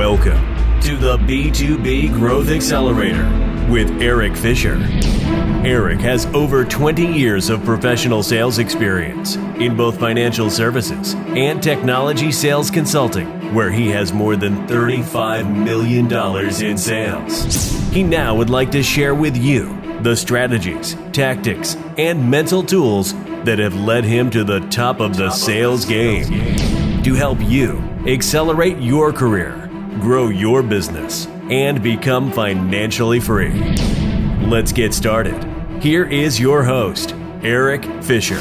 Welcome to the B2B Growth Accelerator with Eric Fisher. Eric has over 20 years of professional sales experience in both financial services and technology sales consulting, where he has more than $35 million in sales. He now would like to share with you the strategies, tactics, and mental tools that have led him to the top of the sales game to help you accelerate your career, grow your business, and become financially free. Let's get started. Here is your host, Eric Fisher.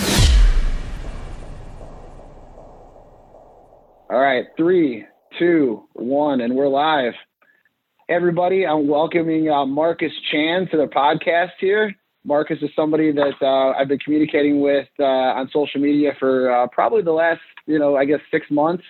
All right, three, two, one, and we're live. Everybody, I'm welcoming uh, Marcus Chan to the podcast here. Marcus is somebody that uh, I've been communicating with uh, on social media for uh, probably the last, you know, I guess six months.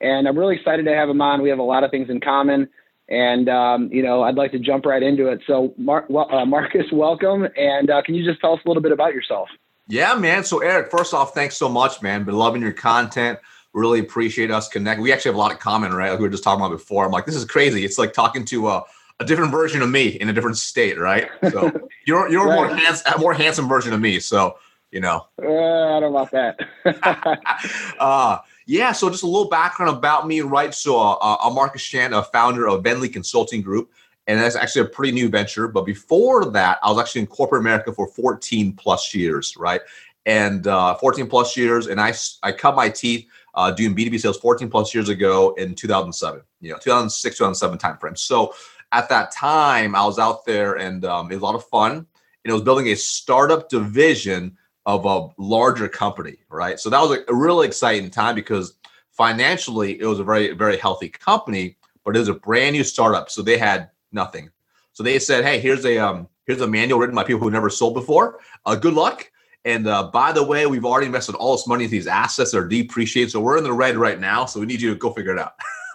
And I'm really excited to have him on. We have a lot of things in common. And, um, you know, I'd like to jump right into it. So, Mar- well, uh, Marcus, welcome. And uh, can you just tell us a little bit about yourself? Yeah, man. So, Eric, first off, thanks so much, man. Been loving your content. Really appreciate us connecting. We actually have a lot of common, right? Like we were just talking about before. I'm like, this is crazy. It's like talking to a, a different version of me in a different state, right? So you're you're right. more handsome, more handsome version of me. So you know. Uh, I don't know about that. uh, yeah. So just a little background about me, right? So uh, I'm Marcus Chan, a founder of Venli Consulting Group, and that's actually a pretty new venture. But before that, I was actually in corporate America for 14 plus years, right? And uh, 14 plus years, and I I cut my teeth uh, doing B2B sales 14 plus years ago in 2007, you know, 2006, 2007 timeframe. So at that time, I was out there and um, it was a lot of fun. And it was building a startup division of a larger company, right? So that was a, a really exciting time because financially it was a very, very healthy company, but it was a brand new startup. So they had nothing. So they said, hey, here's a um, here's a manual written by people who never sold before. Uh, good luck. And uh, by the way, we've already invested all this money in these assets that are depreciated. So we're in the red right now. So we need you to go figure it out.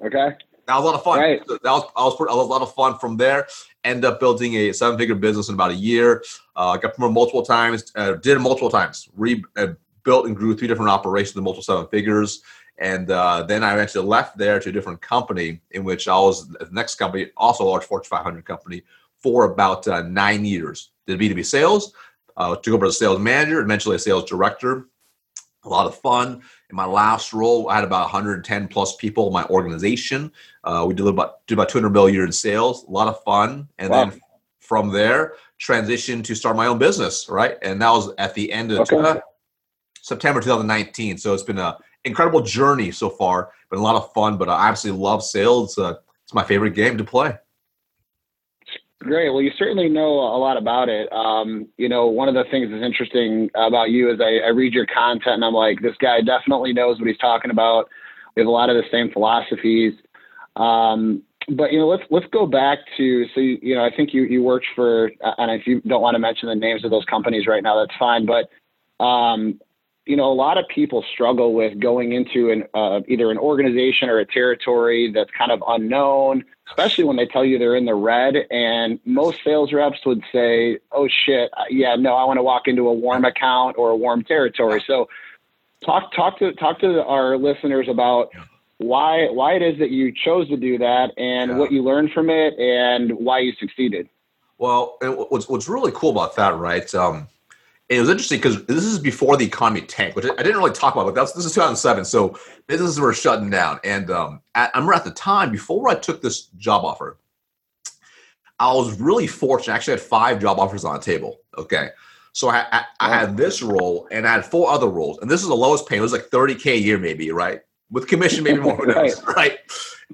okay. That was a lot of fun. Right. That was, I was, I was a lot of fun from there. End up building a seven figure business in about a year. Uh, got promoted multiple times, uh, did it multiple times, re, uh, built and grew three different operations in multiple seven figures. And uh, then I eventually left there to a different company in which I was the next company, also a large Fortune 500 company, for about uh, nine years. Did B2B sales, uh, took over as a sales manager, eventually a sales director. A lot of fun. In my last role, I had about 110 plus people in my organization. Uh, we did about did about 200 million a year in sales. A lot of fun, and wow. then from there, transitioned to start my own business. Right, and that was at the end of okay. uh, September 2019. So it's been an incredible journey so far. Been a lot of fun, but I absolutely love sales. Uh, it's my favorite game to play. Great. Well, you certainly know a lot about it. Um, you know, one of the things that's interesting about you is I, I, read your content and I'm like, this guy definitely knows what he's talking about. We have a lot of the same philosophies. Um, but you know, let's let's go back to so you, you know I think you you worked for and if you don't want to mention the names of those companies right now, that's fine. But um, you know, a lot of people struggle with going into an uh, either an organization or a territory that's kind of unknown especially when they tell you they're in the red. And most sales reps would say, "Oh shit, yeah, no, I want to walk into a warm account or a warm territory." So, talk talk to talk to our listeners about why why it is that you chose to do that and yeah. what you learned from it and why you succeeded. Well, what's what's really cool about that, right? Um, it was interesting because this is before the economy tanked, which I didn't really talk about, but that's this is 2007. So businesses were shutting down, and um, at, I remember at the time before I took this job offer, I was really fortunate. I actually had five job offers on the table. Okay, so I, I, I had this role and I had four other roles, and this is the lowest paying. It was like 30k a year, maybe right with commission, maybe more. Who knows, right? right?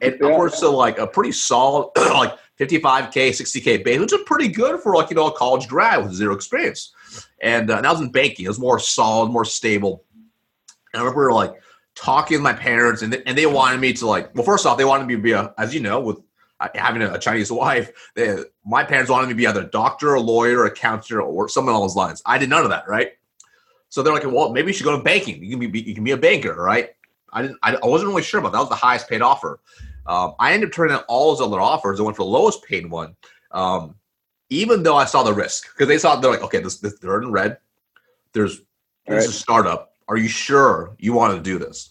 And yeah. upwards to like a pretty solid like 55k, 60k base, which is pretty good for like you know a college grad with zero experience. And, uh, and that was in banking. It was more solid, more stable. And I remember like talking to my parents, and they, and they wanted me to like. Well, first off, they wanted me to be a, as you know, with uh, having a, Chinese wife. They, my parents wanted me to be either a doctor, a lawyer, a counselor, or something along those lines. I did none of that, right? So they're like, well, maybe you should go to banking. You can be, you can be a banker, right? I didn't. I, I wasn't really sure about that. that was the highest paid offer. Um, I ended up turning down all those other offers. I went for the lowest paid one. Um, even though I saw the risk because they saw they're like, okay, this, this they're in red. There's there's right. a startup. Are you sure you want to do this?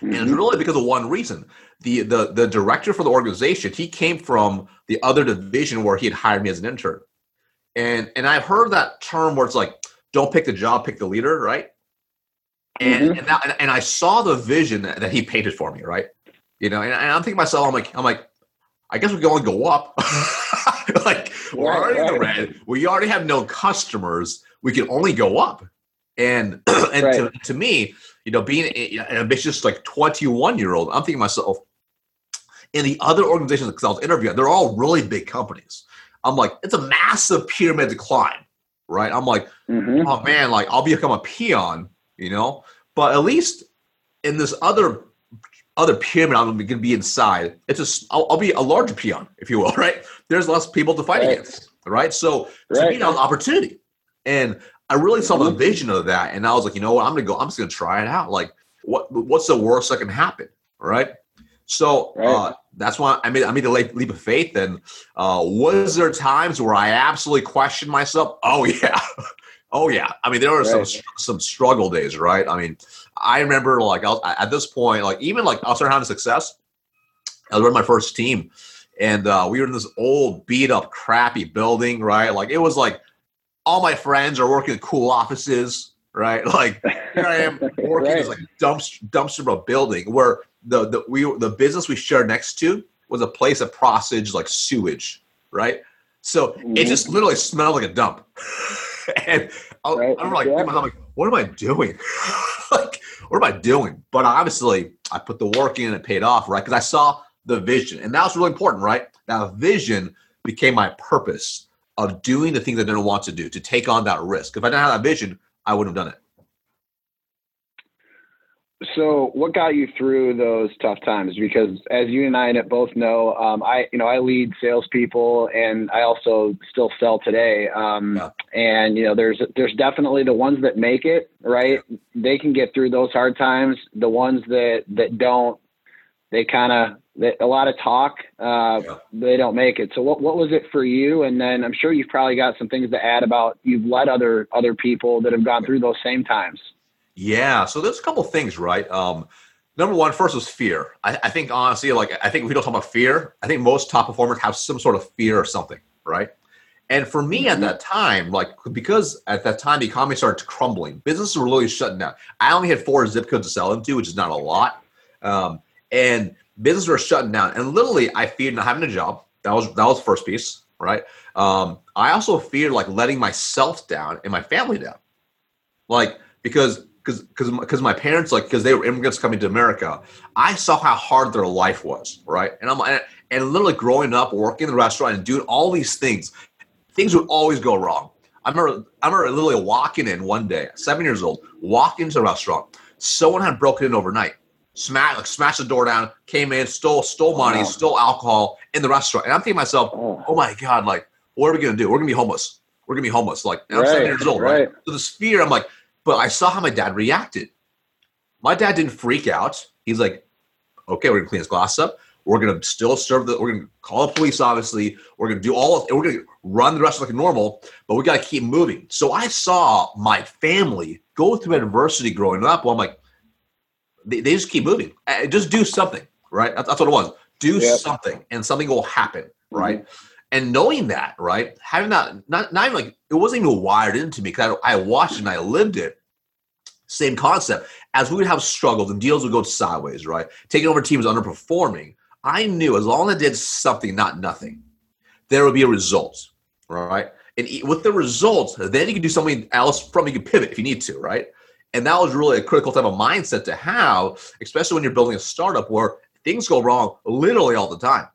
and it's really because of one reason. The, the the director for the organization, he came from the other division where he had hired me as an intern. And and I've heard that term where it's like, don't pick the job, pick the leader, right? And Mhm. and, that, and, I saw the vision that, that he painted for me, right? You know, and, and I'm thinking to myself, I'm like, I'm like, I guess we can only go up. like we're Right, already in the red. We already have no customers. We can only go up. And and to, Right. to me, you know, being an ambitious like 21 year old, I'm thinking to myself, in the other organizations because I was interviewing, they're all really big companies. I'm like, it's a massive pyramid to climb, right? I'm like, Mhm. oh man, like I'll become a peon, you know. But at least in this other other pyramid, I'm going to be inside. It's just I'll, I'll be a larger peon, if you will, right? There's less people to fight Right. against, right? So to Right. me, that was an opportunity, and I really saw the Mhm. vision of that, and I was like, you know what, I'm going to go. I'm just going to try it out. Like, what what's the worst that can happen, right? So Right. uh, that's why I made I made a leap, leap of faith. And uh, was there times where I absolutely questioned myself? Oh yeah, oh yeah. I mean, there were some Right. some struggle days, right? I mean, I remember like I was, at this point, like even like I started having success. I was running my first team, and uh, we were in this old, beat up, crappy building, right? Like it was like all my friends are working in cool offices, right? Like here I am working in this like dumpster dumpster of a building where the the we the business we shared next to was a place of processed like sewage, right? So it Mhm. just literally smelled like a dump. and I, Right. I'm like, Yeah. I'm like, what am I doing? like, what am I doing? But obviously, I put the work in and it paid off, right? Because I saw the vision, and that was really important, right? That vision became my purpose of doing the things I didn't want to do, to take on that risk. If I didn't have that vision, I wouldn't have done it. So, what got you through those tough times? Because as you and I both know, um, I you know I lead salespeople, and I also still sell today. Um, Yeah. And you know, there's there's definitely the ones that make it right. They can get through those hard times. The ones that that don't, they kind of a lot of talk. Uh, Yeah. They don't make it. So, what what was it for you? And then I'm sure you've probably got some things to add about you've led other other people that have gone through those same times. Yeah. So there's a couple things, right? Um, number one, first was fear. I, I think honestly, like I think if we don't talk about fear, I think most top performers have some sort of fear or something, right? And for me at Mhm. that time, like because at that time the economy started crumbling, businesses were really shutting down. I only had four zip codes to sell into, which is not a lot. Um, and businesses were shutting down. And literally I feared not having a job. That was that was the first piece, right? Um, I also feared like letting myself down and my family down. Like because because because because my parents like because they were immigrants coming to America, I saw how hard their life was, right? And I'm and, and literally growing up, working in the restaurant and doing all these things, things would always go wrong. I remember I remember literally walking in one day, seven years old, walking into a restaurant. Someone had broken in overnight, smashed like smashed the door down, came in, stole stole money, Wow. stole alcohol in the restaurant, and I'm thinking to myself, Oh, oh my god, like what are we gonna do? We're gonna be homeless. We're gonna be homeless. Like I'm seven Right, years old, right? right. So this fear, I'm like, but I saw how my dad reacted. My dad didn't freak out. He's like, okay, we're gonna clean his glass up. We're gonna still serve the. We're gonna call the police. Obviously, we're gonna do all. Of, we're gonna run the restaurant like normal, but we gotta keep moving. So I saw my family go through adversity growing up. Well, I'm like, they, they just keep moving. Uh, Just do something, right? That's, that's what it was. Do Yep. something, and something will happen, right? And knowing that, right? Having that, not not even like it wasn't even wired into me because I, I watched it and I lived it. Same concept. As we would have struggles and deals would go sideways, right? Taking over teams underperforming, I knew as long as I did something, not nothing, there would be a result, right? And with the results, then you can do something else from. You can pivot if you need to, right? And that was really a critical type of mindset to have, especially when you're building a startup where things go wrong literally all the time,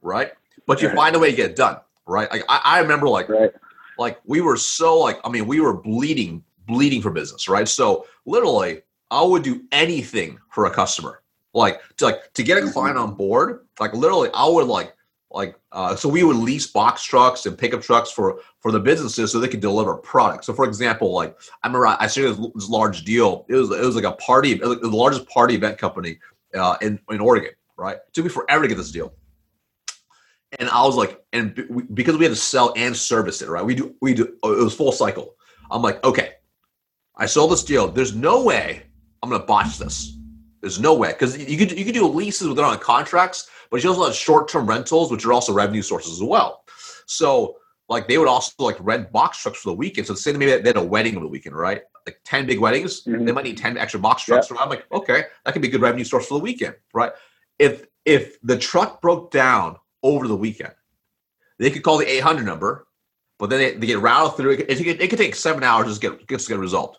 right? But you Right. find a way to get it done, right? Like I, I remember, like Right. like we were so like I mean we were bleeding bleeding for business, right? So literally, I would do anything for a customer, like to like to get a client on board. Like literally, I would like like uh, so we would lease box trucks and pickup trucks for for the businesses so they could deliver products. So for example, like I remember I, I this, this large deal. It was it was like a party, was the largest party event company uh, in in Oregon, right? It took me forever to get this deal. And I was like, and we- because we had to sell and service it, right? We do, we do. It was full cycle. I'm like, okay, I sold this deal. There's no way I'm gonna botch this. There's no way because you could you could do leases with them on contracts, but you also have short term rentals, which are also revenue sources as well. So like they would also like rent box trucks for the weekend. So say maybe they had a wedding over the weekend, right? Like ten big weddings, mm-hmm. they might need ten extra box trucks. Yep. So I'm like, okay, that could be a good revenue source for the weekend, right? If if the truck broke down over the weekend, they could call the 800 number, but then they, they get routed through. It, it, it, could take seven hours just to get just to get a result.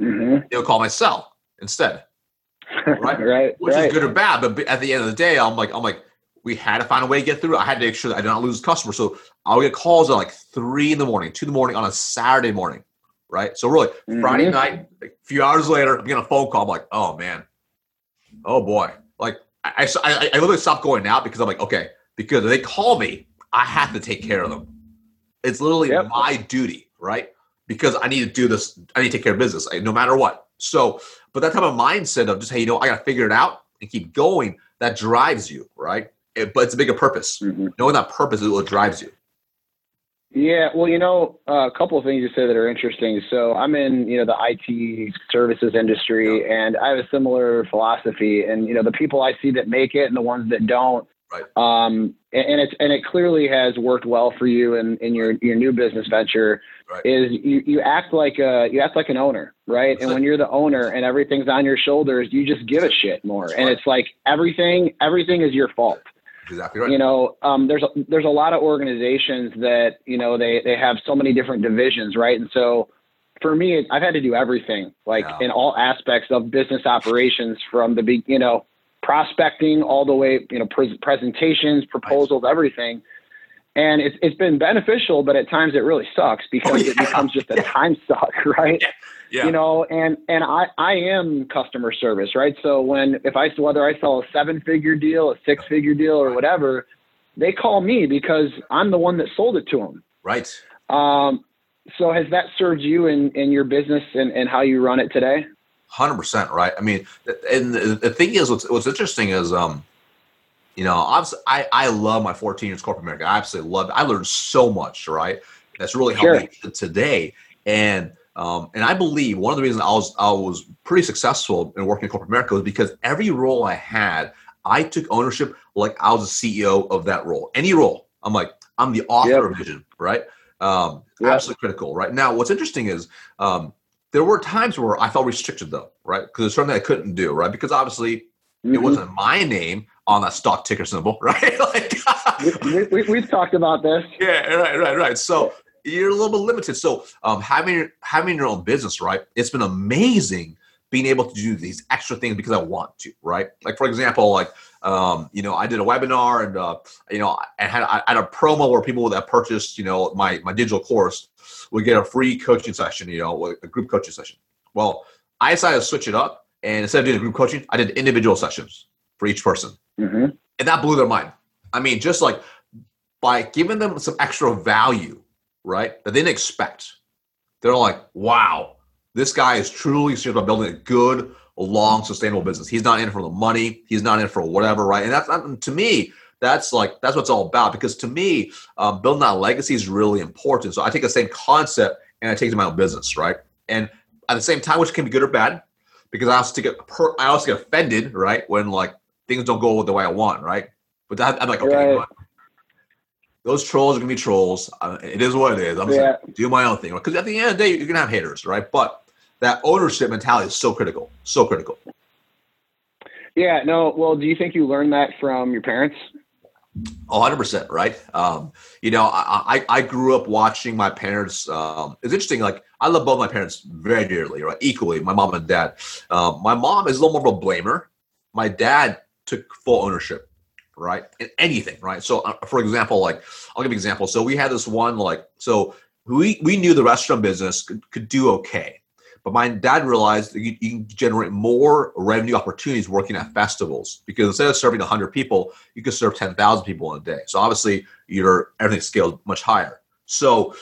Mm-hmm. They'll call my cell instead, right? right, which right. is good or bad. But at the end of the day, I'm like, I'm like, we had to find a way to get through. I had to make sure that I did not lose customers. So I'll get calls at like three in the morning, two in the morning on a Saturday morning, right? So really, mm-hmm. Friday night, a few hours later, I'm getting a phone call. I'm like, oh man, oh boy, like I, I, I literally stopped going now because I'm like, okay, because they call me, I have to take care of them. It's literally yep. my duty, right? Because I need to do this. I need to take care of business, no matter what. So, but that type of mindset of just, hey, you know, I got to figure it out and keep going, that drives you, right? It, but it's a bigger purpose. Mm-hmm. Knowing that purpose is what drives you. Yeah, well, you know, uh, a couple of things you said that are interesting. So I'm in, you know, the IT services industry, yeah. and I have a similar philosophy. And you know, the people I see that make it and the ones that don't, right. um, and, and it's and it clearly has worked well for you in, in your your new business venture. Right. Is you, you act like a you act like an owner, right? That's and it. when you're the owner and everything's on your shoulders, you just give a shit more. That's and right. it's like everything everything is your fault. Exactly right. You know, um, there's a, there's a lot of organizations that you know they they have so many different divisions, right? And so for me, I've had to do everything, like yeah. in all aspects of business operations, from the big, you know, prospecting all the way, you know, pre- presentations, proposals, everything. And it's it's been beneficial, but at times it really sucks because oh, yeah. it becomes just a yeah. time suck, right? Yeah. You know, and and I I am customer service, right? So when if I whether I sell a seven figure deal, a six figure deal, or whatever, they call me because I'm the one that sold it to them. Right. Um. So has that served you in in your business and and how you run it today? Hundred percent right. I mean, and the thing is, what's what's interesting is, um, you know, I I love my 14 years corporate America. I absolutely love it. I learned so much, right? That's really helped sure. me today. And um, and I believe one of the reasons I was I was pretty successful in working in corporate America was because every role I had, I took ownership like I was the CEO of that role. Any role, I'm like I'm the author yep. of vision, right? Um, yep. Absolutely critical, right? Now, what's interesting is um, there were times where I felt restricted though, right? Because it's something I couldn't do, right? Because obviously mm-hmm. it wasn't my name on that stock ticker symbol, right? like, we, we, we've talked about this. Yeah, right, right, right. So you're a little bit limited. So um, having having your own business, right? It's been amazing being able to do these extra things because I want to, right? Like for example, like um, you know, I did a webinar and uh, you know, I had I had a promo where people that purchased, you know, my my digital course would get a free coaching session, you know, a group coaching session. Well, I decided to switch it up, and instead of doing group coaching, I did individual sessions for each person, mm-hmm. and that blew their mind. I mean, just like by giving them some extra value right? That they didn't expect. They're like, wow, this guy is truly serious about building a good, long, sustainable business. He's not in for the money. He's not in for whatever, right? And that's to me, that's like that's what it's all about. Because to me, um, building that legacy is really important. So I take the same concept and I take it to my own business, right? And at the same time, which can be good or bad, because I also get per, I also get offended, right, when like things don't go the way I want, right? But that, I'm like, okay, right those trolls are gonna be trolls. Uh, it is what it is. I'm yeah. just do my own thing because at the end of the day, you're gonna have haters, right? But that ownership mentality is so critical, so critical. Yeah. No. Well, do you think you learned that from your parents? 100% right um, you know I, I, I grew up watching my parents um, it's interesting like i love both my parents very dearly right equally my mom and dad um, my mom is a little more of a blamer my dad took full ownership right? In anything, right? So, uh, for example, like I'll give you an example. So we had this one, like, so we we knew the restaurant business could, could do okay, but my dad realized that you, you can generate more revenue opportunities working at festivals because instead of serving 100 people, you could serve 10,000 people in a day. So obviously, your everything scaled much higher. So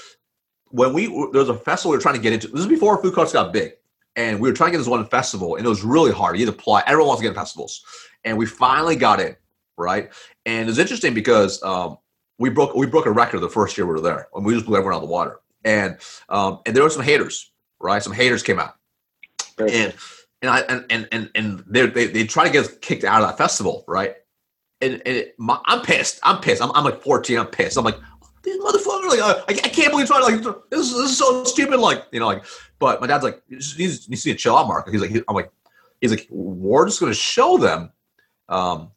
when we there was a festival we were trying to get into. This is before food carts got big, and we were trying to get this one festival, and it was really hard. You had to apply. Everyone wants to get in festivals, and we finally got in right? And it's interesting because um, we broke we broke a record the first year we were there, and we just blew everyone out of the water. And um, and there were some haters, right? Some haters came out, and and I and and and, they they they try to get us kicked out of that festival, right? And, and it, my, I'm pissed. I'm pissed. I'm, I'm like 14. I'm pissed. I'm like, these motherfuckers, like, uh, I, I can't believe trying like this is, this is so stupid. Like, you know, like, but my dad's like, you need to chill out, Mark. He's like, he, I'm like, he's like, we're just going to show them um,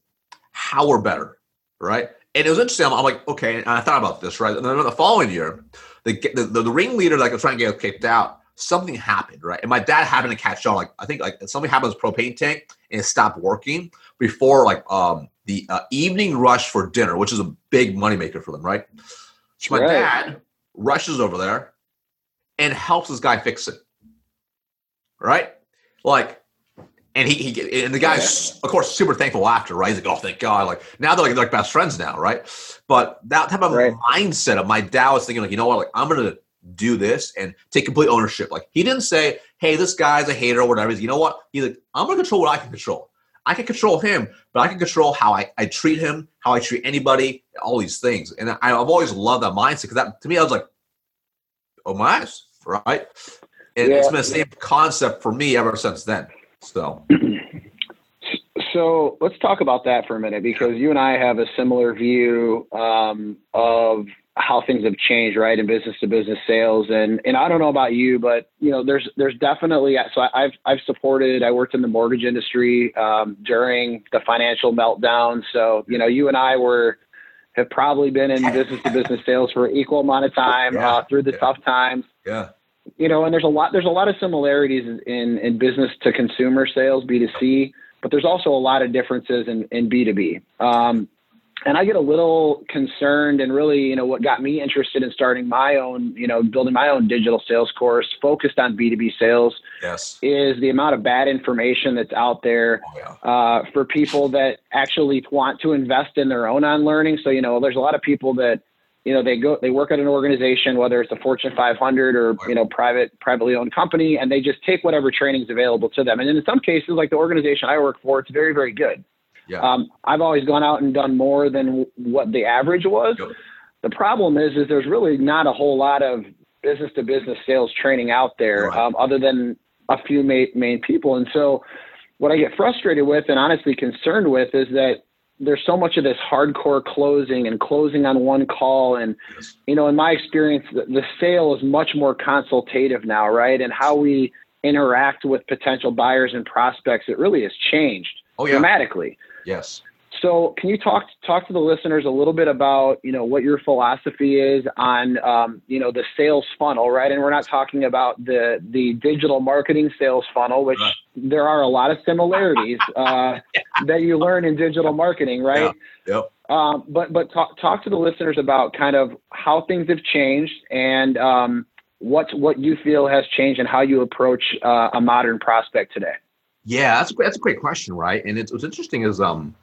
how we're better, right? And it was interesting. I'm, I'm like, okay. And I thought about this, right? And then the following year, the the, the, the ringleader that was trying to get kicked out, something happened, right? And my dad happened to catch on. Like, I think like something happened with propane tank and it stopped working before like um the uh, evening rush for dinner, which is a big moneymaker for them, right? So my right. dad rushes over there and helps this guy fix it. Right? Like, and he, he and the guy's of course super thankful after, right? He's like, oh thank God. Like now they're like they're like best friends now, right? But that type of right. mindset of my dad was thinking, like, you know what, like I'm gonna do this and take complete ownership. Like he didn't say, hey, this guy's a hater or whatever. He's, you know what? He's like, I'm gonna control what I can control. I can control him, but I can control how I, I treat him, how I treat anybody, all these things. And I, have always loved that mindset because that to me, I was like, oh my eyes, right? And yeah. it's been the same concept for me ever since then. So. So let's talk about that for a minute because you and I have a similar view um, of how things have changed, right, in business to business sales. And and I don't know about you, but you know, there's there's definitely so I've I've supported. I worked in the mortgage industry um, during the financial meltdown. So you know, you and I were have probably been in business to business sales for equal amount of time yeah, uh, through the yeah. tough times. Yeah. You know, and there's a lot there's a lot of similarities in in business to consumer sales B 2 C, but there's also a lot of differences in in B 2 B. Um, and I get a little concerned and really, you know, what got me interested in starting my own, you know, building my own digital sales course focused on B2B sales yes. is the amount of bad information that's out there oh, yeah. uh, for people that actually want to invest in their own on learning. So, you know, there's a lot of people that, you know, they go, they work at an organization, whether it's a Fortune 500 or, you know, private, privately owned company, and they just take whatever training is available to them. And in some cases, like the organization I work for, it's very, very good. Yeah. Um, I've always gone out and done more than what the average was. Yep. The problem is, is there's really not a whole lot of business to business sales training out there, right. um, other than a few main, main people. And so, what I get frustrated with and honestly concerned with is that there's so much of this hardcore closing and closing on one call. And, yes. you know, in my experience, the, the sale is much more consultative now, right? And how we interact with potential buyers and prospects, it really has changed oh, yeah. dramatically. Yes. So, can you talk talk to the listeners a little bit about you know what your philosophy is on um, you know the sales funnel, right? And we're not talking about the the digital marketing sales funnel, which right. there are a lot of similarities uh, that you learn in digital marketing, right? Yeah. Yep. Um, but but talk talk to the listeners about kind of how things have changed and um, what what you feel has changed and how you approach uh, a modern prospect today. Yeah, that's a great, that's a great question, right? And it's, what's interesting is, um,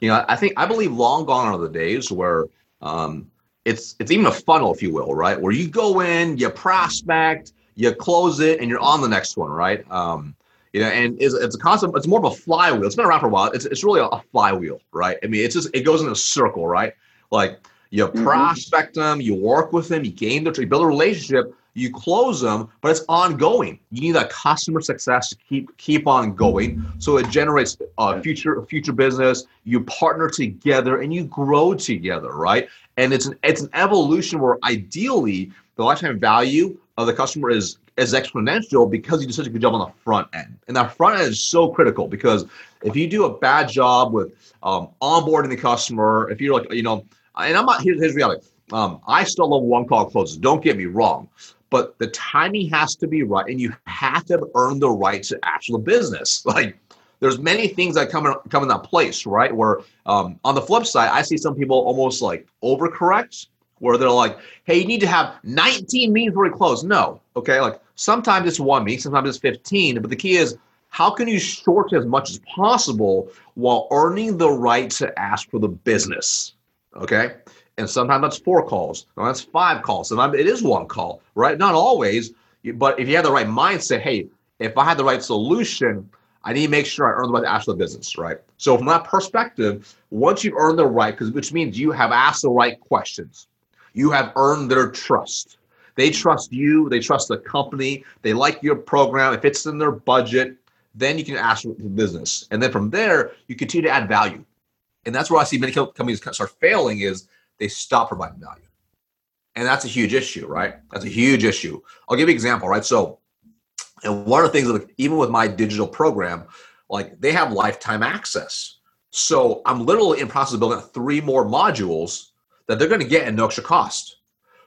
you know, I think I believe long gone are the days where um, it's it's even a funnel, if you will, right? Where you go in, you prospect, you close it, and you're on the next one, right? Um, you know, and it's, it's a concept. It's more of a flywheel. It's been around for a while. It's it's really a, flywheel, right? I mean, it's just it goes in a circle, right? Like you mm-hmm. prospect them, you work with them, you gain their, you build a relationship, you close them, but it's ongoing. You need that customer success to keep keep on going, so it generates uh, future future business. You partner together and you grow together, right? And it's an it's an evolution where ideally the lifetime value of the customer is is exponential because you do such a good job on the front end. And that front end is so critical because if you do a bad job with um, onboarding the customer, if you're like you know, and I'm not here's, here's reality. Um, I still love one call closes. Don't get me wrong but the timing has to be right and you have to earn the right to actual business. Like there's many things that come in, come in that place right? Where um, on the flip side i see some people almost like overcorrect where they're like hey you need to have 19 meetings before you close. No okay? Like sometimes it's one meeting sometimes it's 15 but the key is how can you short as much as possible while earning the right to ask for the business okay and sometimes that's four calls, that's five calls, sometimes it is one call, right? Not always, but if you have the right mindset, hey, if I had the right solution, I need to make sure I earn the right to ask the business, right? So from that perspective, once you've earned the right, because which means you have asked the right questions, you have earned their trust. They trust you, they trust the company, they like your program, if it's in their budget, then you can ask for the business. And then from there, you continue to add value. And that's where I see many companies start failing is they stop providing value. And that's a huge issue, right? That's a huge issue. I'll give you an example, right? So, and one of the things even with my digital program, like they have lifetime access. So I'm literally in process of building three more modules that they're going to get at no extra cost.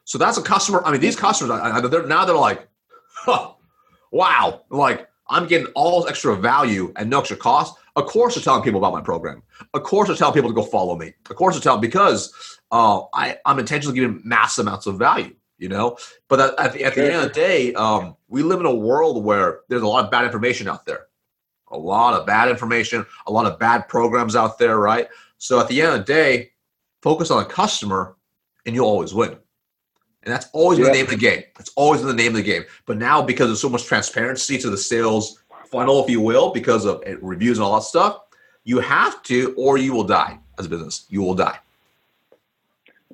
So that's a customer. I mean, these customers, they're, now they're like, huh, wow, like I'm getting all extra value at no extra cost. Of course, they're telling people about my program. Of course, they're telling people to go follow me. Of course, they're telling because uh, I, I'm intentionally giving mass amounts of value. You know, but at, at, the, at the, end of the day, um, we live in a world where there's a lot of bad information out there, a lot of bad information, a lot of bad programs out there, right? So at the end of the day, focus on the customer, and you'll always win. And that's always yeah. the name of the game. It's always in the name of the game. But now, because there's so much transparency to the sales funnel, if you will, because of reviews and all that stuff, you have to, or you will die as a business. You will die.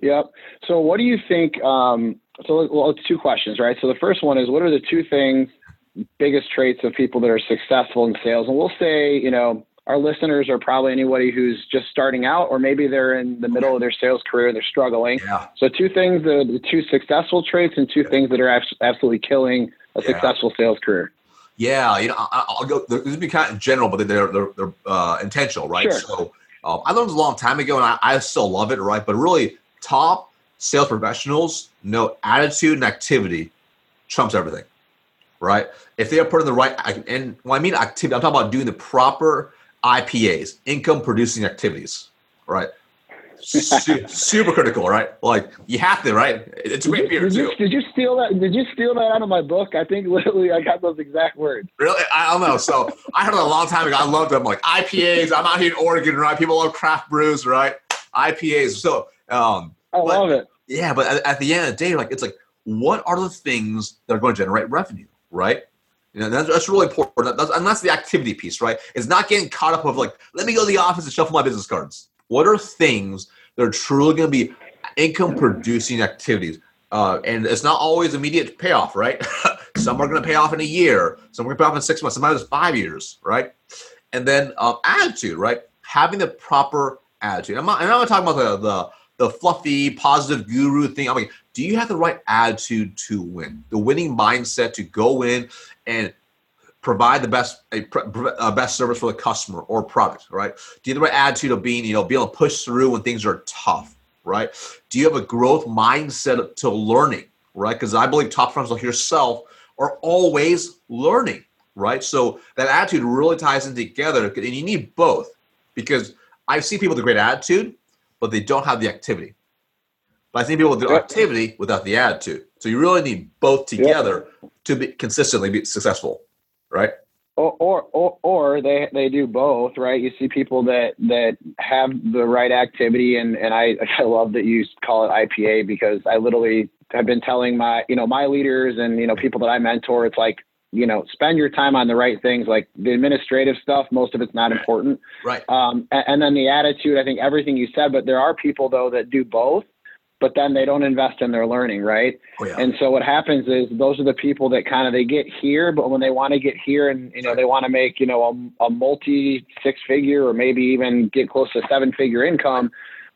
Yep. So, what do you think? Um, so, well, it's two questions, right? So, the first one is what are the two things, biggest traits of people that are successful in sales? And we'll say, you know, our listeners are probably anybody who's just starting out, or maybe they're in the middle of their sales career, and they're struggling. Yeah. So, two things, the, the two successful traits, and two yeah. things that are absolutely killing a yeah. successful sales career. Yeah, you know, I, will go. This will be kind of general, but they're they're, they're uh, intentional, right? Sure. So, um, I learned a long time ago, and I, I still love it, right? But really, top sales professionals know attitude and activity trumps everything, right? If they are putting the right, and when I mean activity, I'm talking about doing the proper IPAs, income producing activities, right? Super critical, right? Like you have to, right? It's a great beer did you, too. Did you steal that? Did you steal that out of my book? I think literally I got those exact words. Really? I don't know. So I heard it a long time ago. I love them. Like IPAs. I'm out here in Oregon, right? People love craft brews, right? IPAs. So um, I but, love it. Yeah, but at, at, the end of the day, like it's like, what are the things that are going to generate revenue, right? You know, that's, that's really important. That's, and that's the activity piece, right? It's not getting caught up of like, let me go to the office and shuffle my business cards. What are things that are truly going to be income producing activities? Uh, and it's not always immediate payoff, right? some are going to pay off in a year, some are going to pay off in six months, sometimes five years, right? And then um, attitude, right? Having the proper attitude. I'm not, I'm not talking about the, the the fluffy positive guru thing. I mean, do you have the right attitude to win? The winning mindset to go in and provide the best a, a, best service for the customer or product, right? Do you have the right attitude of being, you know, being able to push through when things are tough, right? Do you have a growth mindset to learning, right? Because I believe top funnels like yourself are always learning, right? So that attitude really ties in together, and you need both because I see people with a great attitude, but they don't have the activity. But I see people with the activity without the attitude. So you really need both together to be consistently be successful, right? Or, or, or, or they, they do both, right? You see people that, that have the right activity. And, and I, I love that you call it IPA because I literally have been telling my, you know, my leaders and, you know, people that I mentor, it's like, you know, spend your time on the right things, like the administrative stuff. Most of it's not important. Right. Um, and, and then the attitude, I think everything you said, but there are people though that do both but then they don't invest in their learning, right? Oh, yeah. And so what happens is those are the people that kind of they get here, but when they want to get here and you know they want to make you know a, a multi six figure or maybe even get close to seven figure income,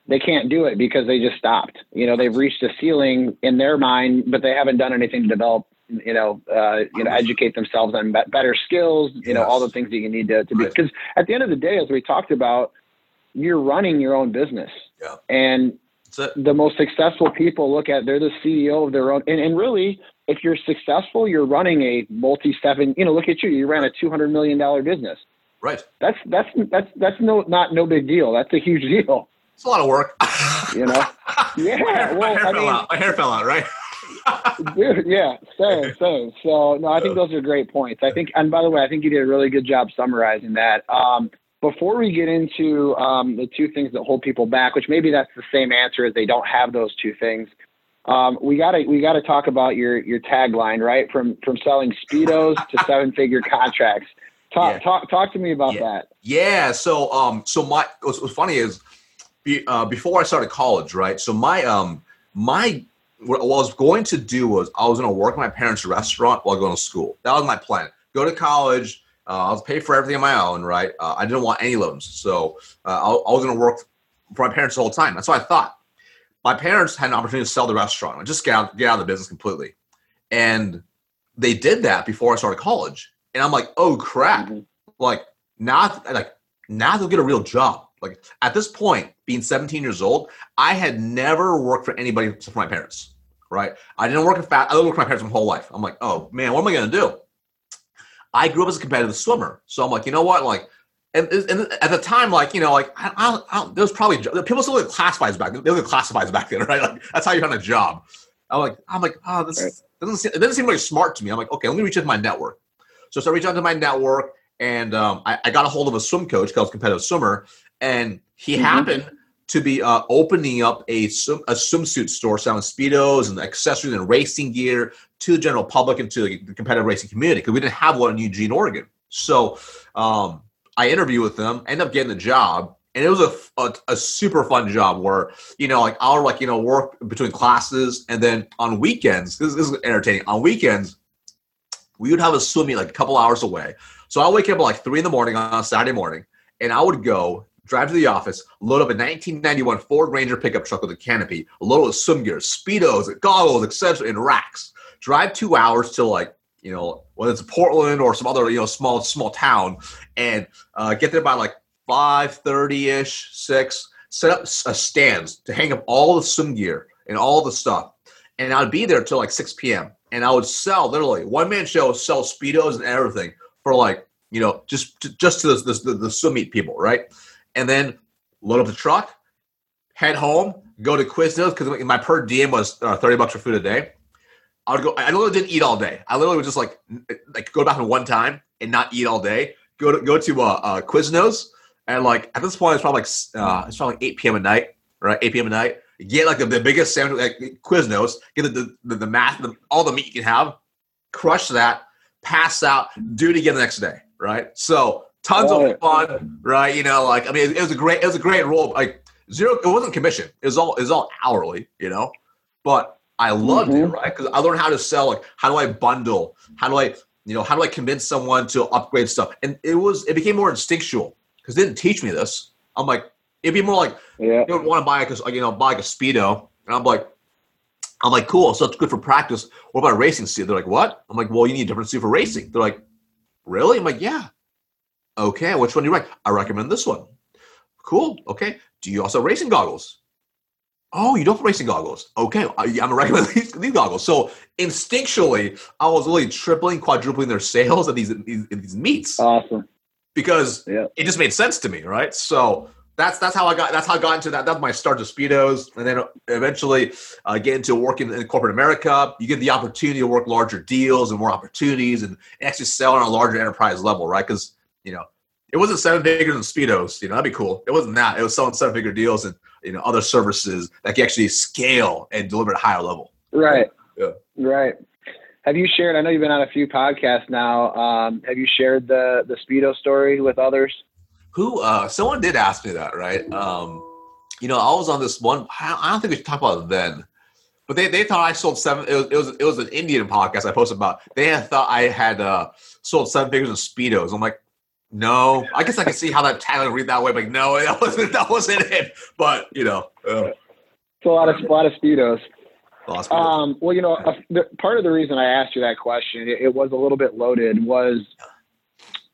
they can't do it because they just stopped. You know they've reached a ceiling in their mind, but they haven't done anything to develop. You know, uh, you know, educate themselves on better skills. You yes. know, all the things that you need to, to be. Because at the end of the day, as we talked about, you're running your own business. Yeah. And the most successful people look at they're the CEO of their own and, and really if you're successful you're running a multi seven you know look at you you ran a 200 million dollar business. Right. That's that's that's that's no not no big deal. That's a huge deal. It's a lot of work. You know? Yeah my hair, well my hair, I mean, out. my hair fell out right? Dude yeah same same. So no i think those are great points. I think and by the way i think you did a really good job summarizing that. Um before we get into um, the two things that hold people back, which maybe that's the same answer as they don't have those two things, um, we gotta we gotta talk about your your tagline, right? From from selling speedos to seven figure contracts. Talk yeah. talk talk to me about yeah. that. Yeah. So um so my what's, what's funny is be, uh, before I started college, right? So my um my what I was going to do was I was going to work at my parents' restaurant while going to school. That was my plan. Go to college, Uh, I was paid for everything on my own, right? Uh, I didn't want any loans, so uh, I, I was going to work for my parents the whole time. That's what I thought. My parents had an opportunity to sell the restaurant, and just get out, get out of the business completely, and they did that before I started college. And I'm like, oh crap! Mm-hmm. Like now, like now they'll get a real job. Like at this point, being 17 years old, I had never worked for anybody except for my parents. Right? I didn't work in fat. I didn't work for my parents my whole life. I'm like, oh man, what am I going to do? I grew up as a competitive swimmer, so I'm like, you know what? Like, and, and at the time, like you know, like I, I, I there was probably people still look at classifieds back. They look at classifieds back then, right? Like that's how you found a job. I'm like, I'm like, oh, this right. doesn't seem, it doesn't seem very smart to me. I'm like, okay, let me reach out to my network. So, so I reached out to my network, and um, I, I, got a hold of a swim coach called competitive swimmer, and he mm-hmm. happened to be uh, opening up a, swim, a swimsuit store selling speedos and accessories and racing gear to the general public and to the competitive racing community because we didn't have one in Eugene, Oregon. So um, I interviewed with them, end up getting the job, and it was a, a, a, super fun job where you know like I'll like you know work between classes, and then on weekends this, this is entertaining. On weekends, we would have a swim meet like a couple hours away. So I wake up at like three in the morning on a Saturday morning, and I would go drive to the office, load up a 1991 Ford Ranger pickup truck with a canopy, load with swim gear, speedos, goggles, etc., and racks. Drive two hours to like you know whether it's Portland or some other you know small small town, and uh, get there by like five thirty ish, six. Set up a stands to hang up all the swim gear and all the stuff, and I'd be there till like six p.m. And I would sell literally one man show, sell speedos and everything for like you know just just to the the, the swim meet people, right? and then load up the truck, head home, go to Quiznos because my per diem was uh, thirty bucks for food a day. I would go. I literally didn't eat all day. I literally would just like like go back in one time and not eat all day. Go to go to uh, uh, Quiznos and like at this point it's probably like uh, it's probably like eight p.m. at night, right? Eight p.m. at night. Get like the, the biggest sandwich, like Quiznos. Get the the, the math, the, all the meat you can have. Crush that. Pass out. Do it again the next day, right? So tons of fun, right? You know, like I mean, it, it, was a great, it was a great role. Like zero, it wasn't commission. It was all, it was all hourly, you know. But I loved mm-hmm. it, right? Because I learned how to sell. Like, how do I bundle? How do I, you know, how do I convince someone to upgrade stuff? And it was, it became more instinctual because they didn't teach me this. I'm like, it'd be more like, yeah. you don't want to buy a, you know, buy like a speedo, and I'm like. I'm like, cool. So it's good for practice. What about a racing suit? They're like, what? I'm like, well, you need a different suit for racing. They're like, really? I'm like, yeah. Okay, which one do you like? I recommend this one. Cool. Okay. Do you also racing goggles? Oh, you don't have racing goggles. Okay, I, am gonna recommend these, these, goggles. So instinctually, I was really tripling, quadrupling their sales at these these, these meets. Awesome. Because yeah. it just made sense to me, right? So that's that's how I got that's how I got into that. That's my start to speedos, and then eventually uh, get into working in corporate America. You get the opportunity to work larger deals and more opportunities, and actually sell on a larger enterprise level, right? Because you know, it wasn't seven figures and speedos. You know, that'd be cool. It wasn't that. It was selling seven figure deals and you know other services that can actually scale and deliver at a higher level. Right. Yeah. Right. Have you shared? I know you've been on a few podcasts now. Um, have you shared the the speedo story with others? Who? Uh, someone did ask me that, right? Um, you know, I was on this one. I don't think we should talk about it then. But they, they thought I sold seven. It was, it was it was an Indian podcast I posted about. They had thought I had uh, sold seven figures in speedos. I'm like, no, I guess I can see how that title read that way, but no, that wasn't that wasn't it. But you know, uh, it's a lot of a lot of speedos. Um, well, you know, the, part of the reason I asked you that question, it, it, was a little bit loaded, was,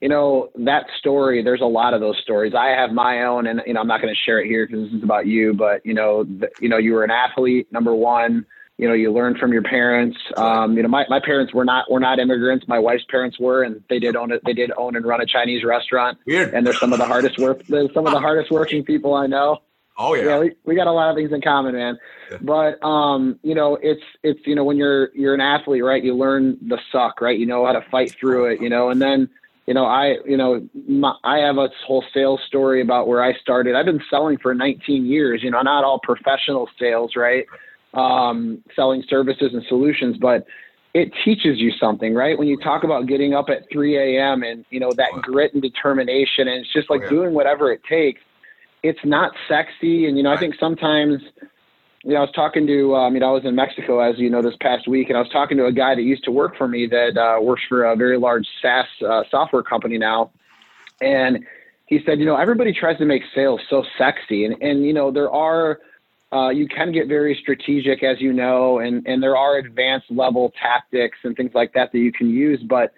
you know, that story. There's a lot of those stories. I have my own, and you know, I'm not going to share it here because this is about you. But you know, the, you know, you were an athlete, number one you know you learn from your parents. Um, you know my, my parents were not were not immigrants. My wife's parents were and they did own it they did own and run a chinese restaurant. Weird. and they're some of the hardest work they're some of the hardest working people i know. Oh yeah, yeah we, we got a lot of things in common man. Yeah. but um you know it's it's you know when you're you're an athlete right you learn the suck right? You know how to fight through it you know? And then you know i you know my, i have a whole sales story about where i started. I've been selling for 19 years you know not all professional sales right um, selling services and solutions, but it teaches you something, right? When you talk about getting up at 3 a.m. and you know that grit and determination, and it's just like oh, yeah. doing whatever it takes. It's not sexy, and you know I think sometimes you know, I was talking to, um, you know, I was in Mexico, as you know, this past week, and I was talking to a guy that used to work for me that uh, works for a very large SaaS uh, software company now. And he said, you know, everybody tries to make sales so sexy. And, and you know, there are, uh, you can get very strategic, as you know, and, and there are advanced level tactics and things like that that you can use. But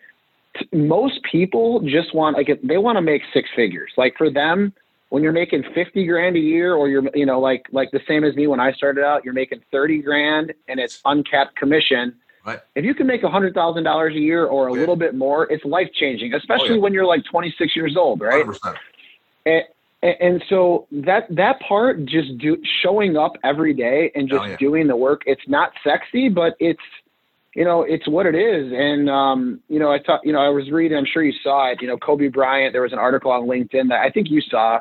t- most people just want, like, they want to make six figures. Like for them, when you're making 50 grand a year or you're you know like like the same as me when i started out you're making 30 grand and it's uncapped commission right. if you can make a $100000 a year or a yeah. little bit more it's life changing especially oh, yeah. when you're like 26 years old right and, and, so that that part just do showing up every day and just oh, yeah. doing the work it's not sexy but it's you know it's what it is and um, you know i thought you know i was reading i'm sure you saw it you know kobe bryant there was an article on linkedin that i think you saw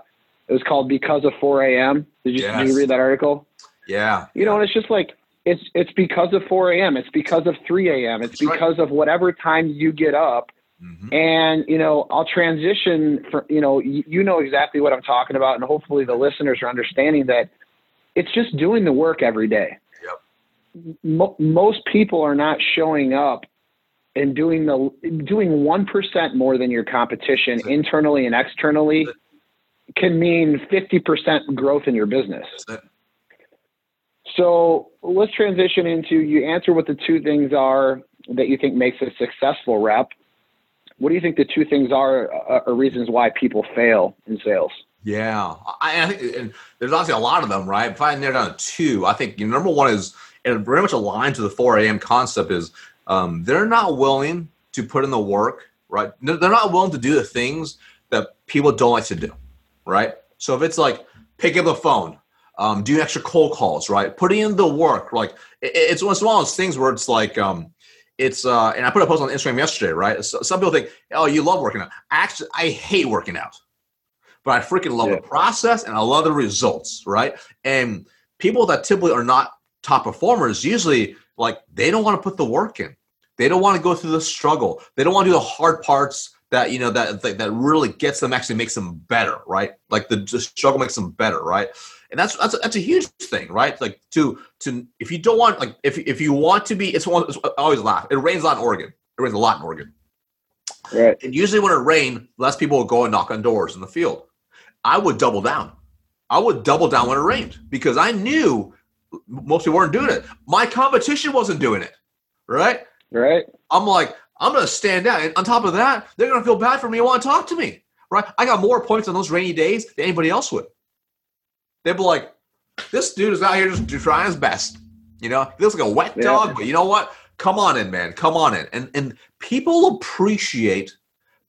it was called Because of 4 a.m. Did you, yes. did you read that article? Yeah. You know, and it's just like it's it's because of 4 a.m. It's because of 3 a.m. It's That's because right. of whatever time you get up. Mm-hmm. And you know, I'll transition for you know, you, you know exactly what I'm talking about, and hopefully the listeners are understanding that it's just doing the work every day. Yep. Mo- most people are not showing up and doing the doing one percent more than your competition internally and externally can mean 50% growth in your business. So let's transition into you answer what the two things are that you think makes a successful rep. What do you think the two things are, uh, are reasons why people fail in sales? Yeah, I, I think and there's obviously a lot of them, right? If I narrow down to two, I think you know, number one is and very much aligned to the 4 a.m. concept is um, they're not willing to put in the work, right? They're not willing to do the things that people don't like to do right? So if it's like picking up the phone, um, doing extra cold calls, right? Putting in the work, like it, it's one of those things where it's like, um, it's uh, and I put a post on Instagram yesterday, right? So, some people think, oh, you love working out. Actually, I hate working out, but I freaking love yeah. the process and I love the results, right? And people that typically are not top performers usually like they don't want to put the work in. They don't want to go through the struggle. They don't want to do the hard parts that you know that that really gets them actually makes them better right like the, the struggle makes them better right and that's that's a, that's a huge thing right? Like to to if you don't want like if if you want to be it's, one, it's always laugh. It rains a lot in oregon. It rains a lot in oregon. Right. And usually when it rains less people will go and knock on doors in the field. I would double down. I would double down when it rained because i knew most people weren't doing it. My competition wasn't doing it right? Right. I'm like I'm going to stand out. And on top of that, they're going to feel bad for me and want to talk to me. Right? I got more points on those rainy days than anybody else would. They'd be like, this dude is out here just trying his best. You know, he looks like a wet yeah. dog, but you know what? Come on in, man. Come on in. And and people appreciate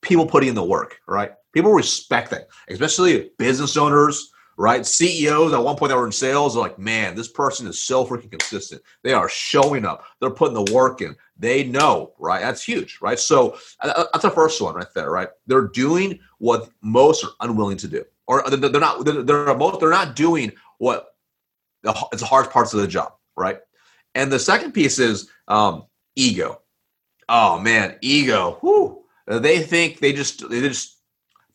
people putting in the work, right? People respect that, especially business owners, right? CEOs at one point that were in sales are like, man, this person is so freaking consistent. They are showing up. They're putting the work in. They know, right? That's huge, right? So that's the first one right there, right? They're doing what most are unwilling to do, or they're not. They're, they're most. They're not doing what it's the hard parts of the job, right? And the second piece is um, ego. Oh man, ego. Whew. They think they just they just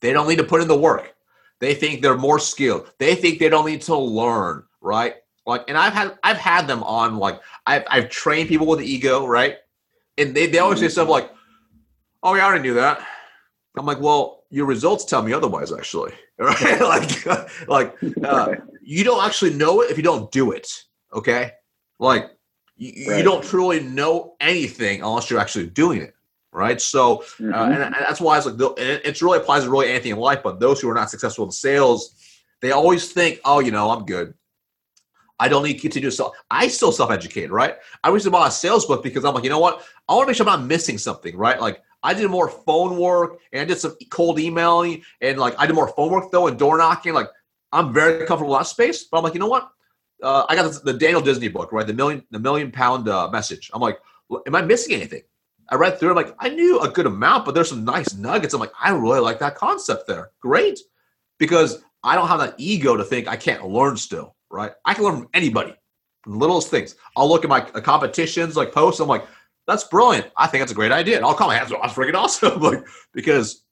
they don't need to put in the work they think they're more skilled. They think they don't need to learn, right? Like, and I've had I've had them on like I've I've trained people with ego, right? And they, they always say stuff like, "Oh, yeah, I already knew that." I'm like, "Well, your results tell me otherwise, actually." Right? like, like uh, you don't actually know it if you don't do it. Okay, like you, right. you don't truly know anything unless you're actually doing it right? So, uh, mm-hmm. uh, and, and, that's why it's like it really applies to really anything in life. But those who are not successful in sales, they always think, oh, you know, I'm good. I don't need to continue to sell. I still self educate, right? I recently bought a sales book because I'm like, you know what? I want to make sure I'm not missing something, right? Like I did more phone work and I did some cold emailing and like I did more phone work though and door knocking. Like I'm very comfortable in that space, but I'm like, you know what? Uh, I got the, the, Daniel Disney book, right? The million, the million pound uh, message. I'm like, am I missing anything? I read through it, like I knew a good amount, but there's some nice nuggets. I'm like, I really like that concept there. Great. Because I don't have that ego to think I can't learn still, right? I can learn from anybody, littlest things. I'll look at my uh, competitions, like posts, I'm like, that's brilliant. I think that's a great idea. And I'll call my hands, that's freaking awesome. like, because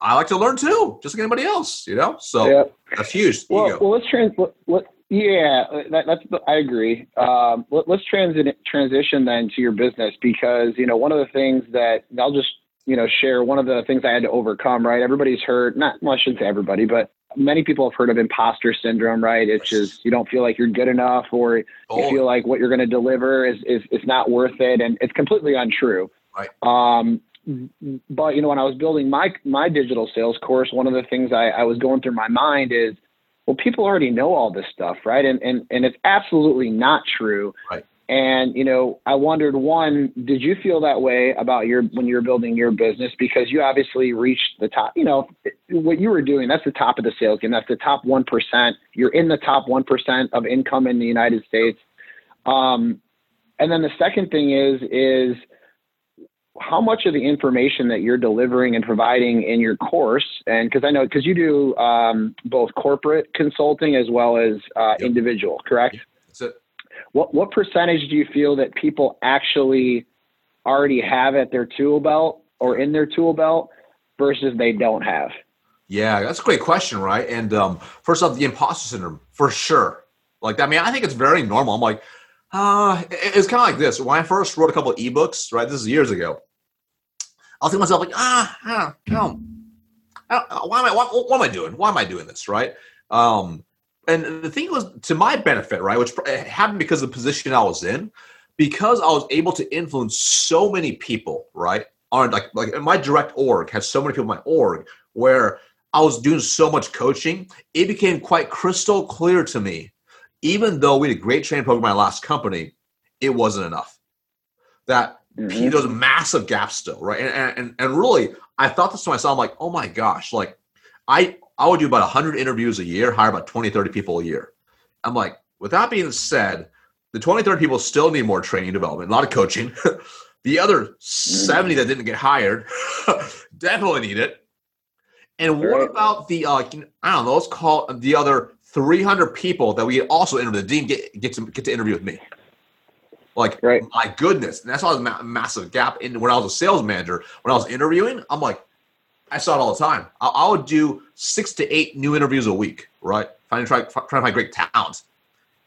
I like to learn too, just like anybody else, you know? So yeah. that's huge. Well, well, let's trans- let, Yeah, that, that's I agree. Um, let, us transi- transition then to your business because you know one of the things that I'll just you know share one of the things I had to overcome. Right, everybody's heard not well, I shouldn't say everybody, but many people have heard of imposter syndrome. Right, it's just you don't feel like you're good enough, or oh. you feel like what you're going to deliver is is is not worth it, and it's completely untrue. Right. Um, but you know when I was building my my digital sales course, one of the things I, I was going through my mind is well, people already know all this stuff, right? And and and it's absolutely not true. Right. And you know, I wondered one, did you feel that way about your when you were building your business because you obviously reached the top, you know, what you were doing, that's the top of the sales game. That's the top 1%. You're in the top 1% of income in the United States. Um, and then the second thing is is how much of the information that you're delivering and providing in your course, and because I know because you do um, both corporate consulting as well as uh, yep. individual, correct? It. What what percentage do you feel that people actually already have at their tool belt or in their tool belt versus they don't have? Yeah, that's a great question, right? And um, first off, the imposter syndrome for sure. Like, I mean, I think it's very normal. I'm like, uh, it's kind of like this. When I first wrote a couple of ebooks, right, this is years ago, I'll think to myself like, ah, ah no, why am I, what, what, am I doing? Why am I doing this, right? Um, and the thing was to my benefit, right, which happened because of the position I was in, because I was able to influence so many people, right? On like like my direct org had so many people in my org where I was doing so much coaching, it became quite crystal clear to me, even though we had a great training program in my last company, it wasn't enough. That mm-hmm. there's massive gaps still, right? And, and and really, I thought this to myself, I'm like, oh my gosh, like I I would do about 100 interviews a year, hire about 20, 30 people a year. I'm like, with that being said, the 20, 30 people still need more training development, a lot of coaching. the other 70 that didn't get hired definitely need it. And what about the uh, I don't know, let's call the other 300 people that we also interviewed that didn't get get to get to interview with me. Like, right. my goodness. And that's why there's a massive gap in when I was a sales manager. When I was interviewing, I'm like, I saw it all the time. I, I would do six to eight new interviews a week, right? Trying to try, trying to find great talent.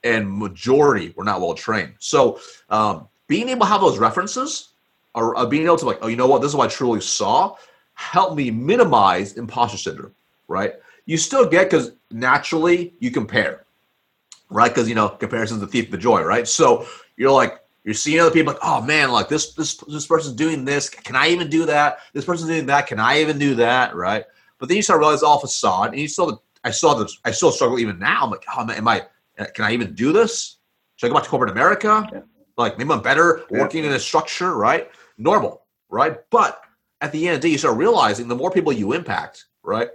And majority were not well trained. So um, being able to have those references or uh, being able to like, oh, you know what, this is what I truly saw, helped me minimize imposter syndrome, right? You still get because naturally you compare, right? Because you know comparison's the thief of the joy, right? So you're like you're seeing other people like, oh man, like this this this person's doing this. Can I even do that? This person's doing that. Can I even do that? Right. But then you start realizing all oh, facade, and you still I saw the I still struggle even now. I'm like, oh man, am I? Uh, can I even do this? Should I go back to corporate America? Yeah. Like maybe I'm better yeah. working in a structure, right? Normal, right? But at the end of the day, you start realizing the more people you impact, right,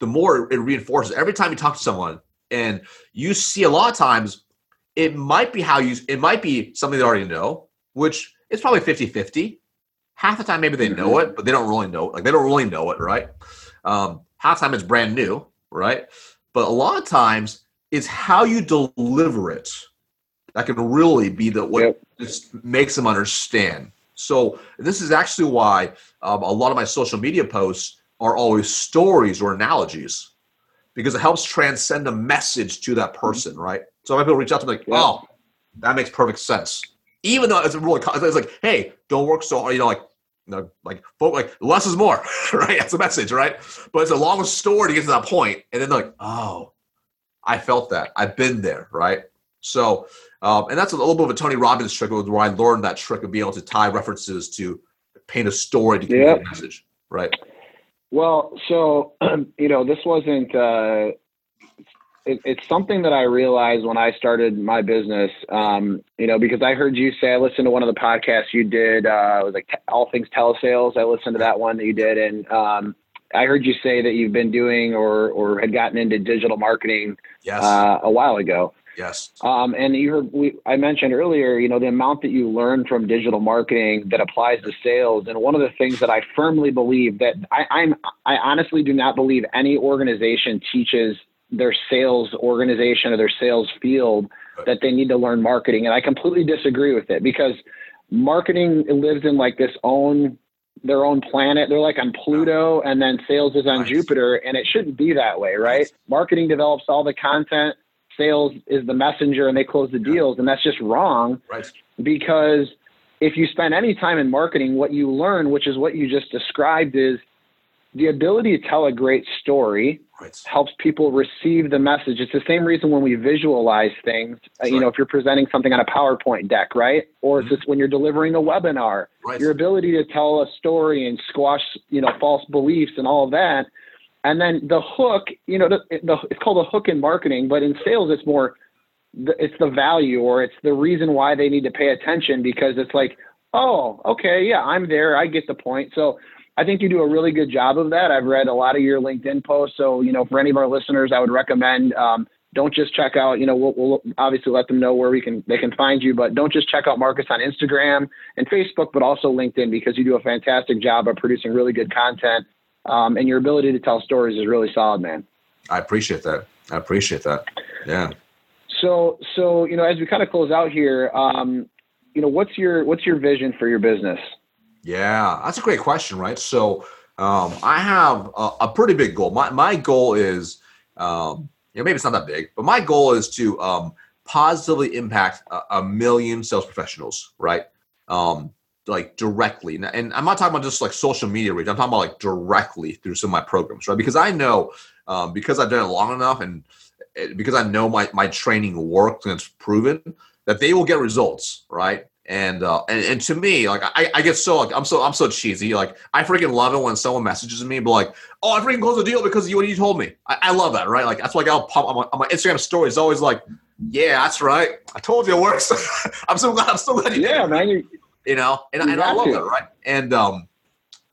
the more it reinforces. Every time you talk to someone, and you see a lot of times it might be how you it might be something they already know which is probably 50-50 half the time maybe they know mm-hmm. it but they don't really know it. Like they don't really know it right? Um, half the time it's brand new right? But a lot of times it's how you deliver it that can really be the what yep. just makes them understand. So this is actually why um, a lot of my social media posts are always stories or analogies because it helps transcend a message to that person right so my people reach out to me like, oh, that makes perfect sense. Even though it's a really, it's like, hey, don't work so hard. You know, like, you know, like, like less is more, right? That's a message, right? But it's a long story to get to that point, and then like, oh, I felt that. I've been there, right? So, um, and that's a little bit of a Tony Robbins trick, where I learned that trick of being able to tie references to paint a story to communicate yep. a message, right? Well, so you know, this wasn't. Uh, it, it's something that I realized when I started my business. Um, you know, because I heard you say I listened to one of the podcasts you did. Uh, it was like all things telesales. I listened to that one that you did, and um, I heard you say that you've been doing or or had gotten into digital marketing yes. uh, a while ago. Yes. Um, and you heard we, I mentioned earlier, you know, the amount that you learn from digital marketing that applies to sales. And one of the things that I firmly believe that I, I'm, I honestly do not believe any organization teaches their sales organization or their sales field that they need to learn marketing. And I completely disagree with it because marketing lives in like this own their own planet. They're like on Pluto and then sales is on nice. Jupiter and it shouldn't be that way, right? Marketing develops all the content, sales is the messenger and they close the deals, and that's just wrong. Right. Because if you spend any time in marketing, what you learn, which is what you just described, is the ability to tell a great story right. helps people receive the message. It's the same reason when we visualize things, uh, you know, if you're presenting something on a PowerPoint deck, right? Or mm-hmm. it's just when you're delivering a webinar, right. your ability to tell a story and squash, you know, false beliefs and all of that. And then the hook, you know, the, the, it's called a hook in marketing, but in sales, it's more, the, it's the value or it's the reason why they need to pay attention because it's like, oh, okay, yeah, I'm there. I get the point. So I think you do a really good job of that. I've read a lot of your LinkedIn posts. So, you know, for any of our listeners, I would recommend um, don't just check out, you know, we'll, we'll, obviously let them know where we can, they can find you, but don't just check out Marcus on Instagram and Facebook, but also LinkedIn because you do a fantastic job of producing really good content. Um, and your ability to tell stories is really solid, man. I appreciate that. I appreciate that. Yeah. So, so, you know, as we kind of close out here, um, you know, what's your, what's your vision for your business? Yeah, that's a great question, right? So um, I have a, a, pretty big goal. My my goal is, um, you know, maybe it's not that big, but my goal is to um, positively impact a, a, million sales professionals, right? Um, like directly, and I'm not talking about just like social media reach. I'm talking about like directly through some of my programs, right? Because I know, um, because I've done it long enough, and because I know my my training works and it's proven that they will get results, right? And, uh, and and to me, like I, I get so like I'm so I'm so cheesy. Like I freaking love it when someone messages me, but like, oh, I freaking closed the deal because of you what you told me. I, I love that, right? Like that's like I'll pump on my, on my Instagram story. It's always like, yeah, that's right. I told you it works. I'm so glad. I'm so glad you. Yeah, did. man. You, you know, and, and I love to. that, right? And um,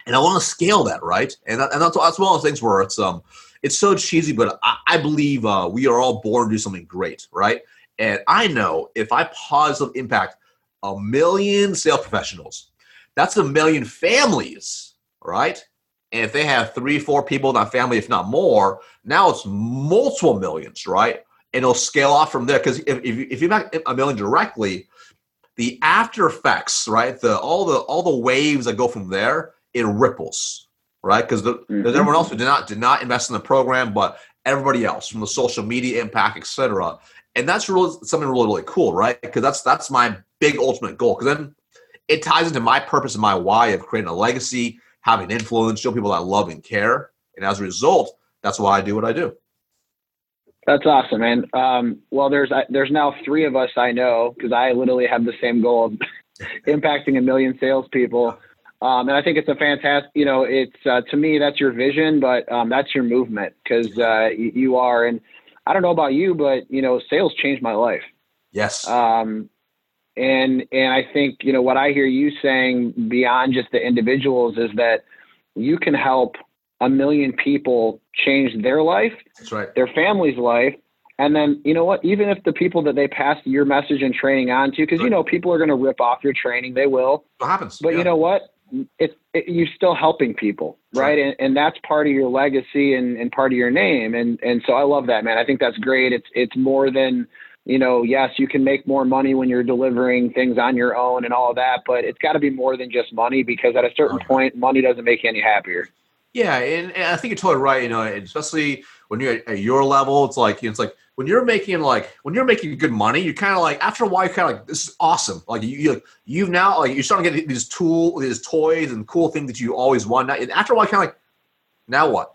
and I want to scale that, right? And that, and that's that's one of those things where it's um, it's so cheesy, but I, I believe uh, we are all born to do something great, right? And I know if I positive impact a million sales professionals. That's a million families, right? And if they have three, four people in that family, if not more, now it's multiple millions, right? And it'll scale off from there because if, if, if you make a million directly, the after effects, right? The all the all the waves that go from there, it ripples, right? Because the, mm-hmm. there's everyone else who did not did not invest in the program, but everybody else from the social media impact, etc. And that's really something really really cool, right? Because that's that's my big ultimate goal because then it ties into my purpose and my why of creating a legacy, having influence, show people that I love and care. And as a result, that's why I do what I do. That's awesome, man. Um, well, there's there's now three of us I know because I literally have the same goal of impacting a million salespeople. Um, and I think it's a fantastic, you know, it's uh, to me that's your vision, but um, that's your movement because uh, you are. And I don't know about you, but you know, sales changed my life. Yes. Um, and and I think you know what I hear you saying beyond just the individuals is that you can help a million people change their life, That's right. their family's life, and then you know what? Even if the people that they pass your message and training on to, because right. you know people are going to rip off your training, they will. What happens? But yeah. you know what? It's it, you're still helping people, right? And, and that's part of your legacy and, and part of your name. And and so I love that, man. I think that's great. It's it's more than you know, yes, you can make more money when you're delivering things on your own and all of that, but it's got to be more than just money because at a certain point, money doesn't make you any happier. Yeah, and, and, I think you're totally right. You know, especially when you're at, your level, it's like it's like when you're making like when you're making good money, you're kind of like after a while, you're kind of like this is awesome. Like you, you you've now like you're starting to get these tool, these toys and cool things that you always want. And after a while, kind of like now what,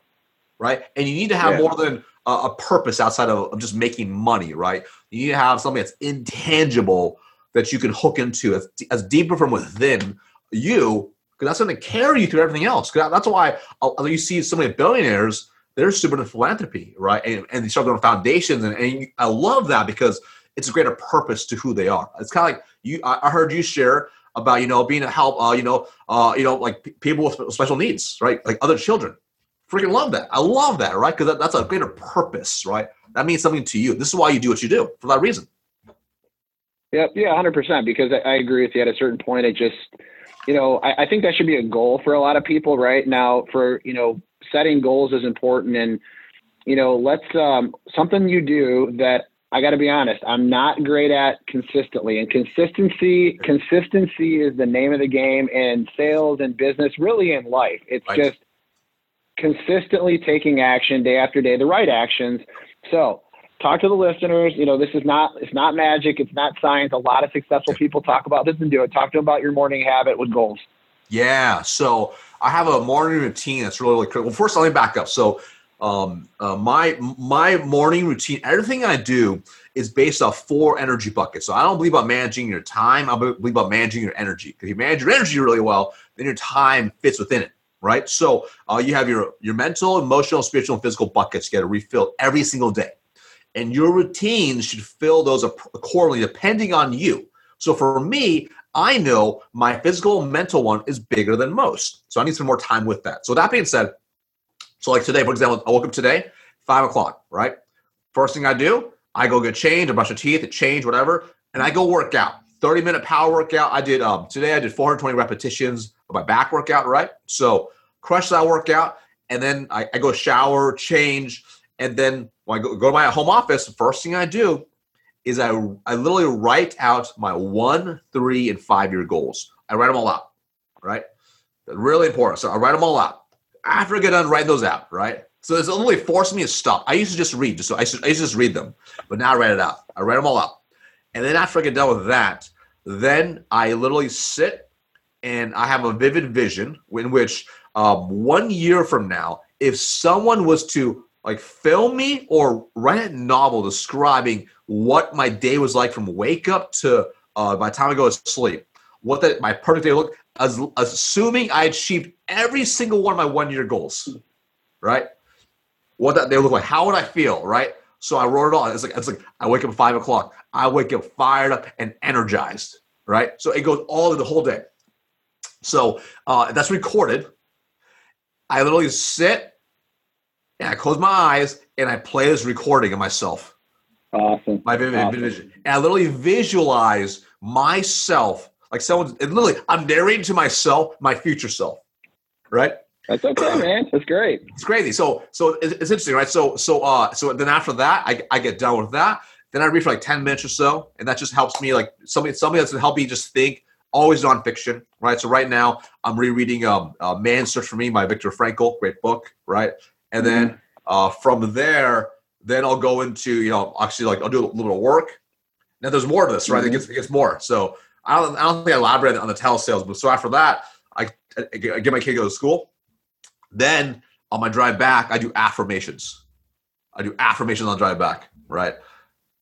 right? And you need to have yeah. more than a, a purpose outside of, of just making money, right? You need to have something that's intangible that you can hook into as, as deeper from within you, because that's going to carry you through everything else. That's why uh, you see so many billionaires, they're super into philanthropy, right? And, and they start doing foundations. And, and I love that because it's a greater purpose to who they are. It's kind of like you, I heard you share about, you know, being a help, uh, you know, uh, you know, like p- people with special needs, right? Like other children. Freaking love that. I love that, right? Because that, that's a greater purpose, right? That means something to you. This is why you do what you do for that reason. Yep. Yeah, hundred percent. Because I, I, agree with you. At a certain point, it just, you know, I, I think that should be a goal for a lot of people. Right now, for you know, setting goals is important, and you know, let's um, something you do that I got to be honest, I'm not great at consistently. And consistency, consistency is the name of the game in sales and business, really in life. It's right. just consistently taking action day after day, the right actions. So talk to the listeners. You know, this is not it's not magic. It's not science. A lot of successful people talk about this and do it. Talk to them about your morning habit with goals. Yeah. So I have a morning routine that's really, really critical. Well, first, let me back up. So um, uh, my my morning routine, everything I do is based off four energy buckets. So I don't believe about managing your time. I believe about managing your energy. If you manage your energy really well, then your time fits within it right? So uh, you have your your mental, emotional, spiritual, and physical buckets get got to refill every single day, and your routines should fill those accordingly depending on you. So for me, I know my physical mental one is bigger than most, so I need some more time with that. So that being said, so like today, for example, I woke up today five o'clock, right? First thing I do, I go get changed, I brush my teeth, change, whatever, and I go work out. 30 minute power workout. I did um, today. I did 420 repetitions of my back workout. Right, so crush that workout, and then I, I go shower, change, and then when I go, go to my home office, the first thing I do is I I literally write out my one, three, and five year goals. I write them all out. Right, really important. So I write them all out. After I get done writing those out, right? So it's only forcing me to stop. I used to just read, just so I used, to, I used to just read them, but now I write it out. I write them all out. And then after I get done with that, then I literally sit and I have a vivid vision in which um, one year from now, if someone was to like film me or write a novel describing what my day was like from wake up to uh, by the time I go to sleep, what that my perfect day looked, as, assuming I achieved every single one of my one year goals, right? What that they look like, how would I feel, right? So I wrote it all. It's like it's like I wake up at five o'clock. I wake up fired up and energized, right? So it goes all the whole day. So uh, that's recorded. I literally sit and I close my eyes and I play this recording of myself. Awesome. My vivid awesome. vision. And I literally visualize myself like someone. Literally, I'm narrating to myself my future self. Right. That's okay, man. That's great. It's crazy. So, so it's, it's interesting, right? So, so, uh, so then after that, I, I get done with that. Then I read for like ten minutes or so, and that just helps me, like something, something that's to help me just think. Always nonfiction, right? So right now I'm rereading um, uh, "Man's Search for Me" by Viktor Frankl, great book, right? And then mm-hmm. uh, from there, then I'll go into you know actually like I'll do a little bit of work. Now there's more to this, right? Mm-hmm. It gets it gets more. So I don't I don't think I elaborated on the telesales, but so after that, I, I get my kid to go to school then on my drive back, I do affirmations. I do affirmations on drive back, right?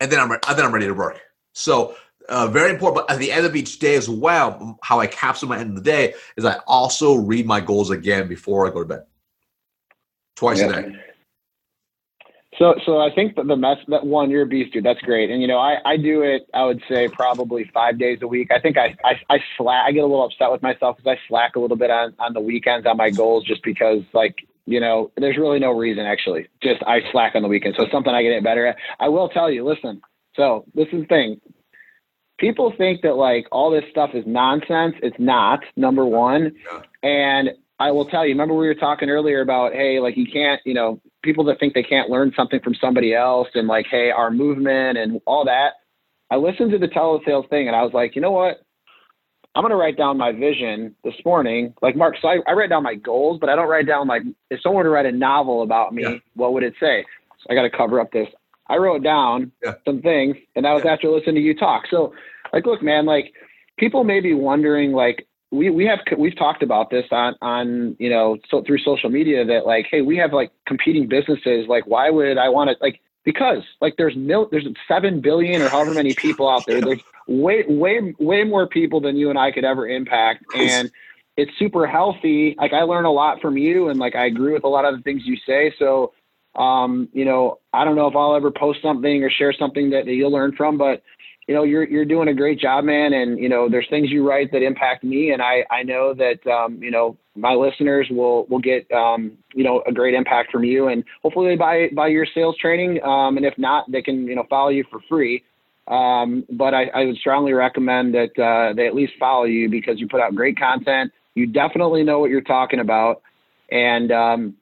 And then I'm re- then I'm ready to work. So uh, very important. But at the end of each day as well, how I capture my end of the day is I also read my goals again before I go to bed, twice yeah. a day. So, so I think that the mess that one, you're a beast, dude. That's great. And you know, I, I do it. I would say probably five days a week. I think I, I, I slack. I get a little upset with myself because I slack a little bit on on the weekends on my goals, just because like you know, there's really no reason actually. Just I slack on the weekend. So something I get better at. I will tell you. Listen. So this is the thing. People think that like all this stuff is nonsense. It's not. Number one. And I will tell you. Remember we were talking earlier about hey, like you can't, you know, people that think they can't learn something from somebody else and like, hey, our movement and all that. I listened to the telesales thing and I was like, you know what? I'm going to write down my vision this morning. Like Mark, so I, I write down my goals, but I don't write down like, if someone were to write a novel about me, yeah. what would it say? So I got to cover up this. I wrote down yeah. some things and that was yeah. after listening to you talk. So like, look, man, like people may be wondering like, we we have we've talked about this on on you know so through social media that like hey we have like competing businesses. Like why would I want to like because like there's mil there's seven billion or however many people out there. There's way way way more people than you and I could ever impact. And it's super healthy. Like I learn a lot from you and like I agree with a lot of the things you say. So um you know I don't know if I'll ever post something or share something that, that you'll learn from but you know, you're you're doing a great job, man. And you know, there's things you write that impact me, and I I know that um, you know my listeners will will get um, you know a great impact from you, and hopefully they buy buy your sales training. Um, and if not, they can you know follow you for free. Um, but I, I would strongly recommend that uh, they at least follow you because you put out great content. You definitely know what you're talking about, and um,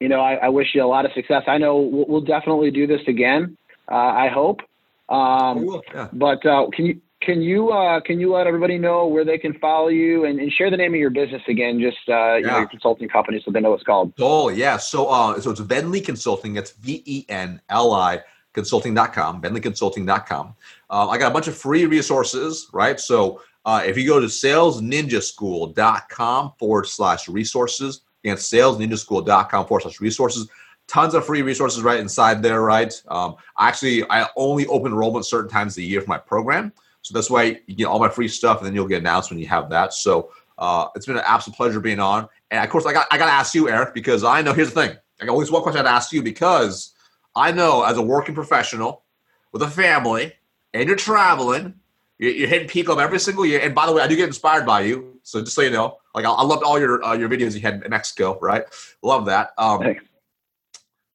you know I, I wish you a lot of success. I know we'll, we'll definitely do this again. Uh, I hope. Um, yeah. But uh, can you can you uh, can you let everybody know where they can follow you and, and share the name of your business again? Just uh, yeah. you know, your consulting company, so they know what it's called. Oh yeah, so uh, so it's Venli Consulting. It's V E N L I venliconsulting.com, venliconsulting.com. Uh, I got a bunch of free resources, right? So uh, if you go to salesninjaschool.com forward slash resources, again, salesninjaschool.com forward slash resources, tons of free resources right inside there, right? Um, actually, I only open enrollment certain times a year for my program. So that's why you get all my free stuff and then you'll get announced when you have that. So uh, it's been an absolute pleasure being on. And of course, I got, I got to ask you, Eric, because I know here's the thing. I got always one question I'd ask you because I know as a working professional with a family and you're traveling, you're, hitting peak of every single year. And by the way, I do get inspired by you. So just so you know, like I, I loved all your uh, your videos you had in Mexico, right? Love that. Um, Thanks.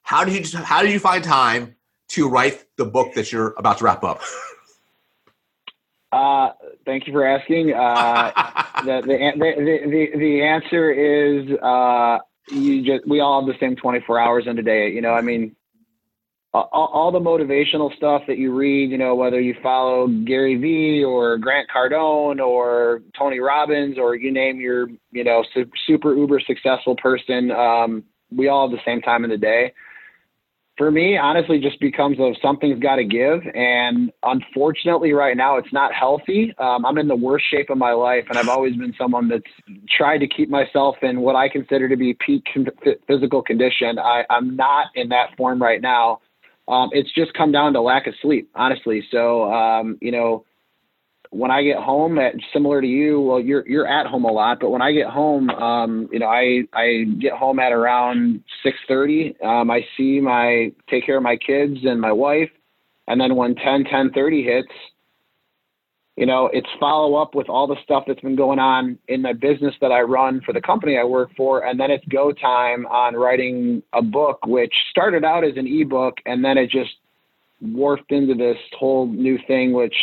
how do you how do you find time to write the book that you're about to wrap up? Uh, thank you for asking. Uh, the, the, the, the, the answer is uh, you just we all have the same 24 hours in a day. You know, I mean, all, all, the motivational stuff that you read, you know, whether you follow Gary Vee or Grant Cardone or Tony Robbins or you name your, you know, super uber successful person, um, we all have the same time in the day for me, honestly, just becomes of something's got to give. And unfortunately, right now, it's not healthy. Um, I'm in the worst shape of my life, and I've always been someone that's tried to keep myself in what I consider to be peak physical condition. I, I'm not in that form right now. Um, it's just come down to lack of sleep, honestly. So, um, you know, when I get home, at similar to you, well, you're you're at home a lot, but when I get home, um, you know, I I get home at around six thirty. Um, I see my take care of my kids and my wife, and then when 10, 10 30 hits, you know, it's follow up with all the stuff that's been going on in my business that I run for the company I work for, and then it's go time on writing a book, which started out as an ebook, and then it just warped into this whole new thing, which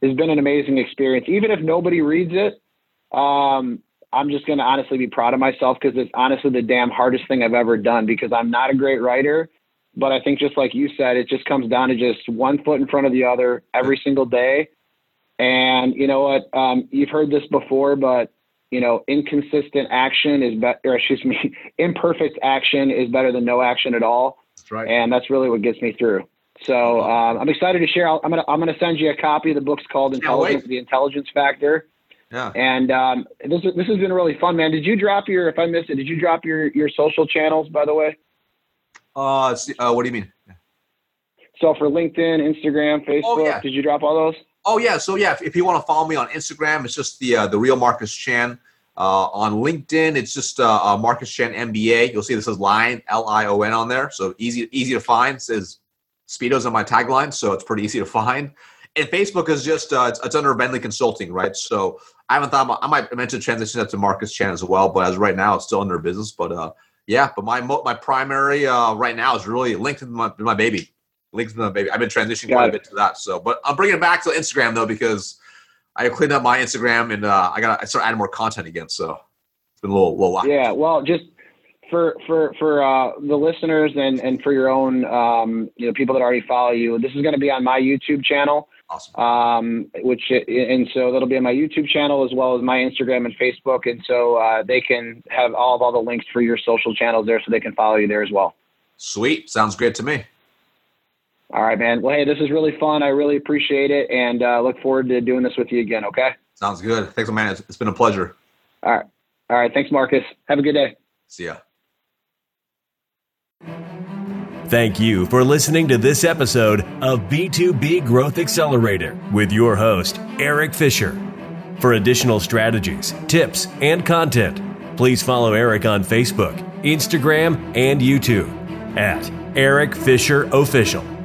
has been an amazing experience. Even if nobody reads it, um, I'm just going to honestly be proud of myself because it's honestly the damn hardest thing I've ever done because I'm not a great writer. But I think just like you said, it just comes down to just one foot in front of the other every single day. And you know what? Um, you've heard this before, but you know, inconsistent action is better, excuse me, imperfect action is better than no action at all. That's right. And that's really what gets me through. So um, I'm excited to share. i am gonna I'm gonna send you a copy of the book's called Intelligence, the Intelligence Factor. Yeah. And um, this this has been really fun, man. Did you drop your? If I missed it, did you drop your your social channels? By the way. Uh, uh what do you mean? So for LinkedIn, Instagram, Facebook, oh, yeah. did you drop all those? Oh yeah. So yeah, if, if you want to follow me on Instagram, it's just the uh, the real Marcus Chan. Uh, on LinkedIn, it's just uh, uh, Marcus Chan MBA. You'll see this says Lion L I O N on there, so easy easy to find. It says Speedos on my tagline, so it's pretty easy to find. And Facebook is just uh, it's, it's, under Venli Consulting, right? So I haven't thought about, I might mention transition that to Marcus Chan as well, but as right now, it's still under business. But uh, yeah, but my my primary uh, right now is really linked to my, my baby, linked to my baby. I've been transitioning Got quite it. a bit to that. So, but I'm bringing it back to Instagram though because I cleaned up my Instagram and uh, I got I start adding more content again. So it's been a little little. Yeah, well, just for for for uh, the listeners and and for your own um, you know people that already follow you, this is going to be on my YouTube channel. Awesome. Um, which and so that'll be on my YouTube channel as well as my Instagram and Facebook, and so uh, they can have all of all the links for your social channels there, so they can follow you there as well. Sweet, sounds great to me. All right, man. Well, hey, this is really fun. I really appreciate it, and uh, look forward to doing this with you again. Okay. Sounds good. Thanks, man. it's been a pleasure. All right. All right. Thanks, Marcus. Have a good day. See ya. Thank you for listening to this episode of B2B Growth Accelerator with your host, Eric Fisher. For additional strategies, tips, and content, please follow Eric on Facebook, Instagram, and YouTube at Eric Fisher Official.